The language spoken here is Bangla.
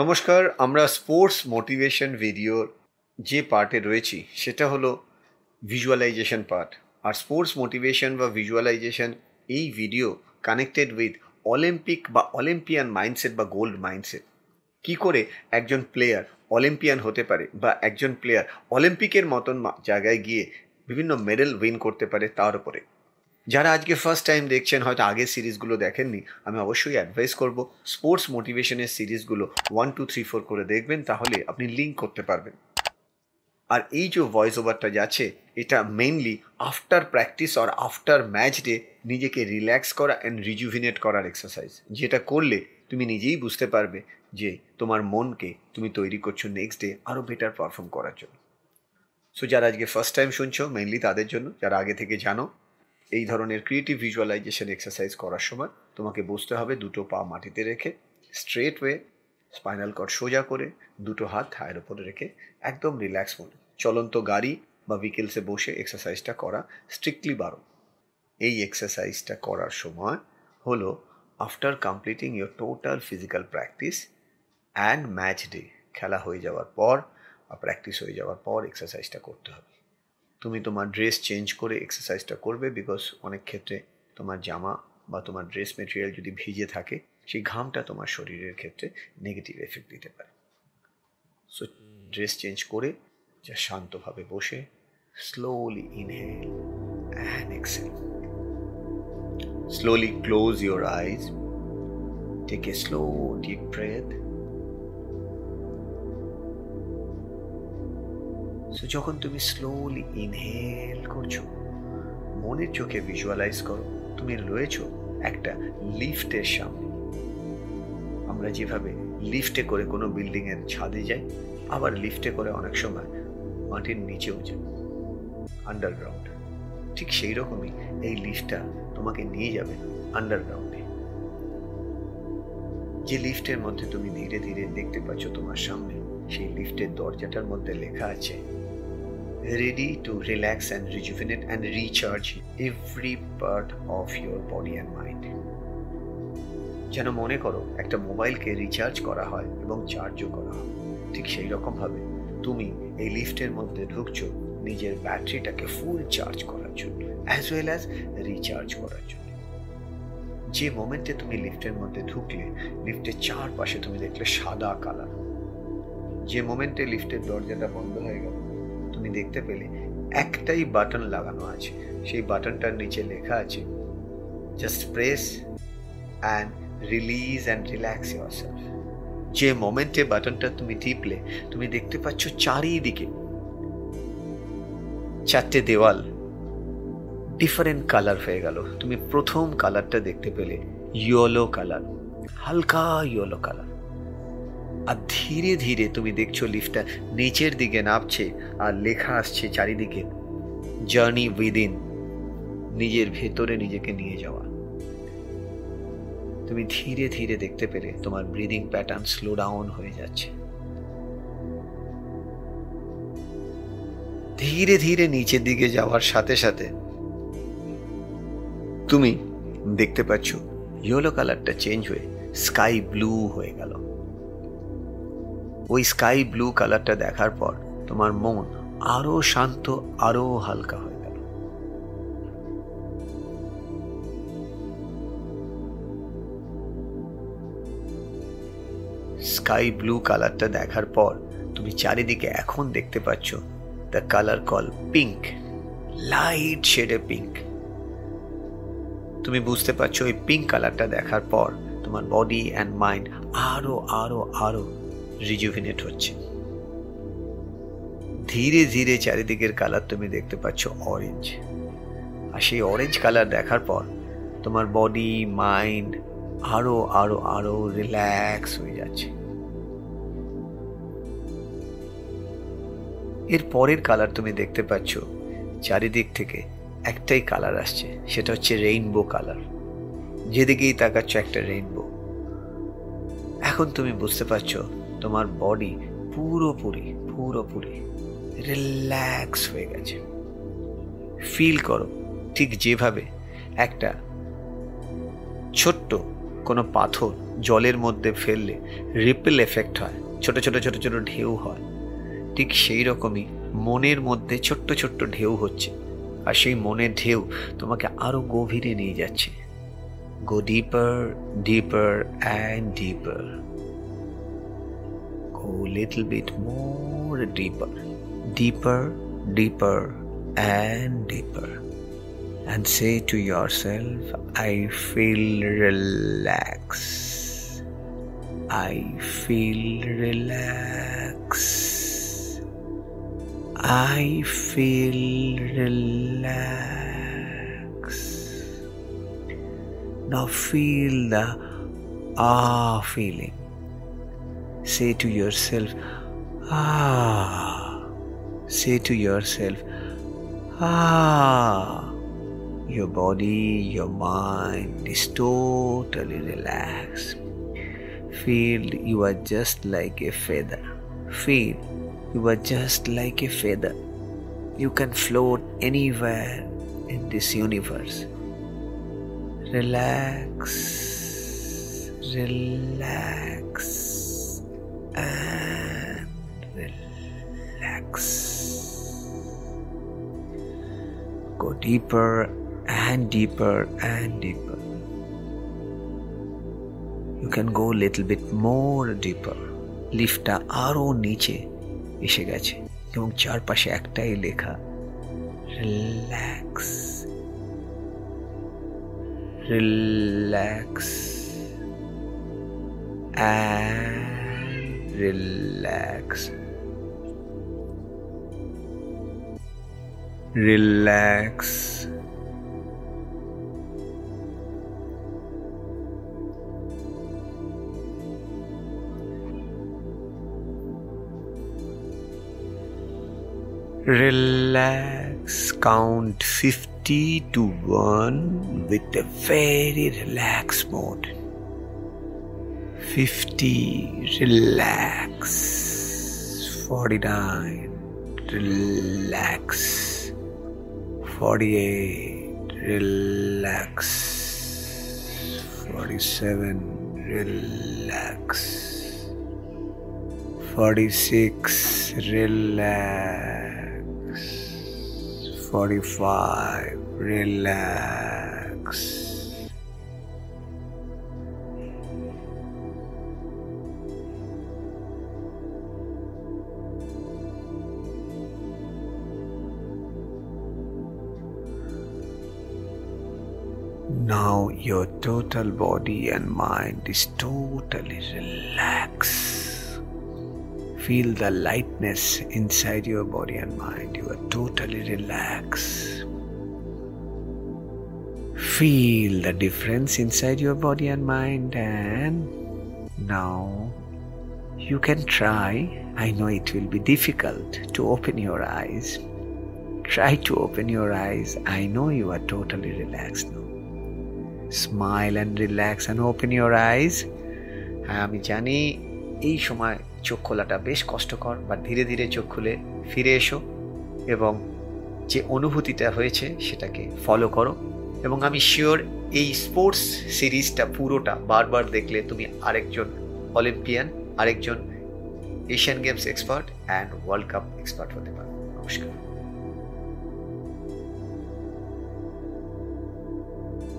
নমস্কার, আমরা স্পোর্টস মোটিভেশন ভিডিওর যে পার্টে রয়েছি, সেটা হলো ভিজুয়ালাইজেশন পার্ট আর স্পোর্টস মোটিভেশন বা ভিজুয়ালাইজেশন এই ভিডিও কানেক্টেড উইথ অলিম্পিক বা অলিম্পিয়ান মাইন্ডসেট বা গোল্ড মাইন্ডসেট কি করে একজন প্লেয়ার অলিম্পিয়ান হতে পারে বা একজন প্লেয়ার অলিম্পিকের মতন জায়গায় গিয়ে বিভিন্ন মেডেল উইন করতে পারে তার উপরে? যারা আজকে ফার্স্ট টাইম দেখছেন, হয়তো আগের সিরিজগুলো দেখেননি, আমি অবশ্যই অ্যাডভাইস করব স্পোর্টস মোটিভেশনের সিরিজগুলো ওয়ান টু থ্রি ফোর করে দেখবেন, তাহলে আপনি লিঙ্ক করতে পারবেন। আর এই যে ভয়েস ওভারটা যাচ্ছে, এটা মেইনলি আফটার প্র্যাকটিস আর আফটার ম্যাচ ডে নিজেকে রিল্যাক্স করা অ্যান্ড রিজুভিনেট করার এক্সারসাইজ যেটা করলে তুমি নিজেই বুঝতে পারবে যে তোমার মনকে তুমি তৈরি করছ নেক্সট ডে আরও বেটার পারফর্ম করার জন্য। সো যারা আজকে ফার্স্ট টাইম শুনছো মেইনলি তাদের জন্য, যারা আগে থেকে জানো এই ধরনের ক্রিয়েটিভ ভিজুয়ালাইজেশন এক্সারসাইজ করার সময় তোমাকে বসতে হবে দুটো পা মাটিতে রেখে স্ট্রেট ওয়ে স্পাইনাল কর্ড সোজা করে দুটো হাত থায়ের ওপরে রেখে একদম রিল্যাক্স মনে। চলন্ত গাড়ি বা ভিকেলসে বসে এক্সারসাইজটা করা স্ট্রিক্টলি বারণ। এই এক্সারসাইজটা করার সময় হলো after completing your total physical practice and match day খেলা হয়ে যাওয়ার পর বা প্র্যাকটিস হয়ে যাওয়ার পর এক্সারসাইজটা করতে হবে। তুমি তোমার ড্রেস চেঞ্জ করে এক্সারসাইজটা করবে বিকজ অনেক ক্ষেত্রে তোমার জামা বা তোমার ড্রেস মেটেরিয়াল যদি ভিজে থাকে, সেই ঘামটা তোমার শরীরের ক্ষেত্রে নেগেটিভ এফেক্ট দিতে পারে। সো ড্রেস চেঞ্জ করে যা শান্তভাবে বসে slowly inhale and exhale slowly close your eyes take a slow deep breath so যখন তুমি স্লোলি ইনহেল করছ, মনের চোখে ভিজুয়ালাইজ করো, তুমি রয়েছো একটা লিফটের সামনে। আমরা যেভাবে লিফটে করে কোনো বিল্ডিং এর ছাদে যাই, আবার লিফটে করে অনেক সময় মাটির নিচেও যাই আন্ডারগ্রাউন্ড ঠিক সেই রকমই এই লিফটটা তোমাকে নিয়ে যাবে আন্ডারগ্রাউন্ডে যে লিফটের মধ্যে তুমি ধীরে ধীরে দেখতে পাচ্ছ তোমার সামনে, সেই লিফটের দরজাটার মধ্যে লেখা আছে ready to relax and rejuvenate and recharge every part of your body and mind. যেন মনে করো, একটা মোবাইলকে রিচার্জ করা হয় এবং চার্জও করা হয়। ঠিক সেই রকম ভাবে তুমি এই লিফটের মধ্যে ঢুকছো নিজের ব্যাটারিটাকে ফুল চার্জ করার জন্য অ্যাজ ওয়েল অ্যাজ রিচার্জ করার জন্য। যে মোমেন্টে তুমি লিফটের মধ্যে ঢুকলে লিফটের চারপাশে তুমি দেখলে সাদা কালার যে মোমেন্টে লিফটের দরজাটা বন্ধ হয়ে গেল দেখতে পেলে একটাই বাটন লাগানো আছে। সেই বাটনটার নিচে লেখা আছে just press and release and relax self যে মোমেন্টে বাটনটা তুমি টিপলে, তুমি দেখতে পাচ্ছ চারিদিকে চারটে দেওয়াল ডিফারেন্ট কালার হয়ে গেল। তুমি প্রথম কালারটা দেখতে পেলে ইয়েলো কালার হালকা ইয়েলো কালার আর ধীরে ধীরে তুমি দেখছ লিফটটা নিচের দিকে নামছে আর লেখা আসছে চারিদিকে জার্নি উইদিন নিজের ভেতরে নিজেকে নিয়ে যাওয়া। তুমি ধীরে ধীরে দেখতে পেলে তোমার ব্রিদিং প্যাটার্ন স্লো ডাউন হয়ে যাচ্ছে। ধীরে ধীরে নিচের দিকে যাওয়ার সাথে সাথে তুমি দেখতে পাচ্ছ ইয়েলো কালারটা চেঞ্জ হয়ে স্কাই ব্লু হয়ে গেল। ওই স্কাই ব্লু কালারটা দেখার পর তোমার মন আরও শান্ত, আরও হালকা হয়ে গেল। স্কাই ব্লু কালারটা দেখার পর তুমি চারিদিকে এখন দেখতে পাচ্ছ the colour call pink light শেডে pink তুমি বুঝতে পারছ ওই পিঙ্ক কালারটা দেখার পর তোমার বডি অ্যান্ড মাইন্ড আরও আরও আরও রিজুভিনেট হচ্ছে। ধীরে ধীরে চারিদিকের কালার তুমি দেখতে পাচ্ছ অরেঞ্জ আর সেই অরেঞ্জ কালার দেখার পর তোমার বডি মাইন্ড আরও আরও আরও রিল্যাক্স হয়ে যাচ্ছে। এর পরের কালার তুমি দেখতে পাচ্ছ, চারিদিক থেকে একটাই কালার আসছে, সেটা হচ্ছে রেইনবো কালার। যেদিকেই তাকাচ্ছ একটা রেইনবো এখন তুমি বুঝতে পারছ, তোমার বডি পুরোপুরি পুরোপুরি রিল্যাক্স হয়ে গেছে। ফিল করো, ঠিক যেভাবে একটা ছোট্ট কোনো পাথর জলের মধ্যে ফেললে রিপেল এফেক্ট হয়, ছোট ছোট ছোট ছোট ঢেউ হয়, ঠিক সেই রকমই মনের মধ্যে ছোট্ট ছোট্ট ঢেউ হচ্ছে। আর সেই মনের ঢেউ তোমাকে আরও গভীরে নিয়ে যাচ্ছে। Go deeper, deeper, and deeper. Go a little bit more deeper. Deeper, deeper, and deeper. And say to yourself, I feel relaxed. I feel relaxed. I feel relaxed. Now feel the ah feeling. Say to yourself, ah. Say to yourself, ah. Your body, your mind is totally relaxed. Feel you are just like a feather. Feel you are just like a feather. You can float anywhere in this universe. Relax, relax, and relax. Go deeper and deeper and deeper. You can go a little bit more deeper. লিফটটা আরও নিচে এসে গেছে এবং চারপাশে একটাই লেখা relax relax relax relax Relax, count 50 to 1 with a very relaxed mode. 50, relax. 49, relax. 48, relax. 47, relax. 46, relax. 45, relax. Now your total body and mind is totally relaxed. Feel the lightness inside your body and mind. You totally relaxed. Feel the difference inside your body and mind, and now you can try. I know it will be difficult to open your eyes. Try to open your eyes. I know you are totally relaxed now. Smile and relax and open your eyes. হ্যাঁ আমি জানি এই সময় চোখ খোলাটা বেশ কষ্টকর বা ধীরে ধীরে চোখ খুলে ফিরে এসো এবং যে অনুভূতিটা হয়েছে সেটাকে ফলো করো। এবং আমি শিওর এই স্পোর্টস সিরিজটা পুরোটা বারবার দেখলে তুমি আরেকজন অলিম্পিয়ান আরেকজন Asian games expert and world cup expert হতে পারো। নমস্কার।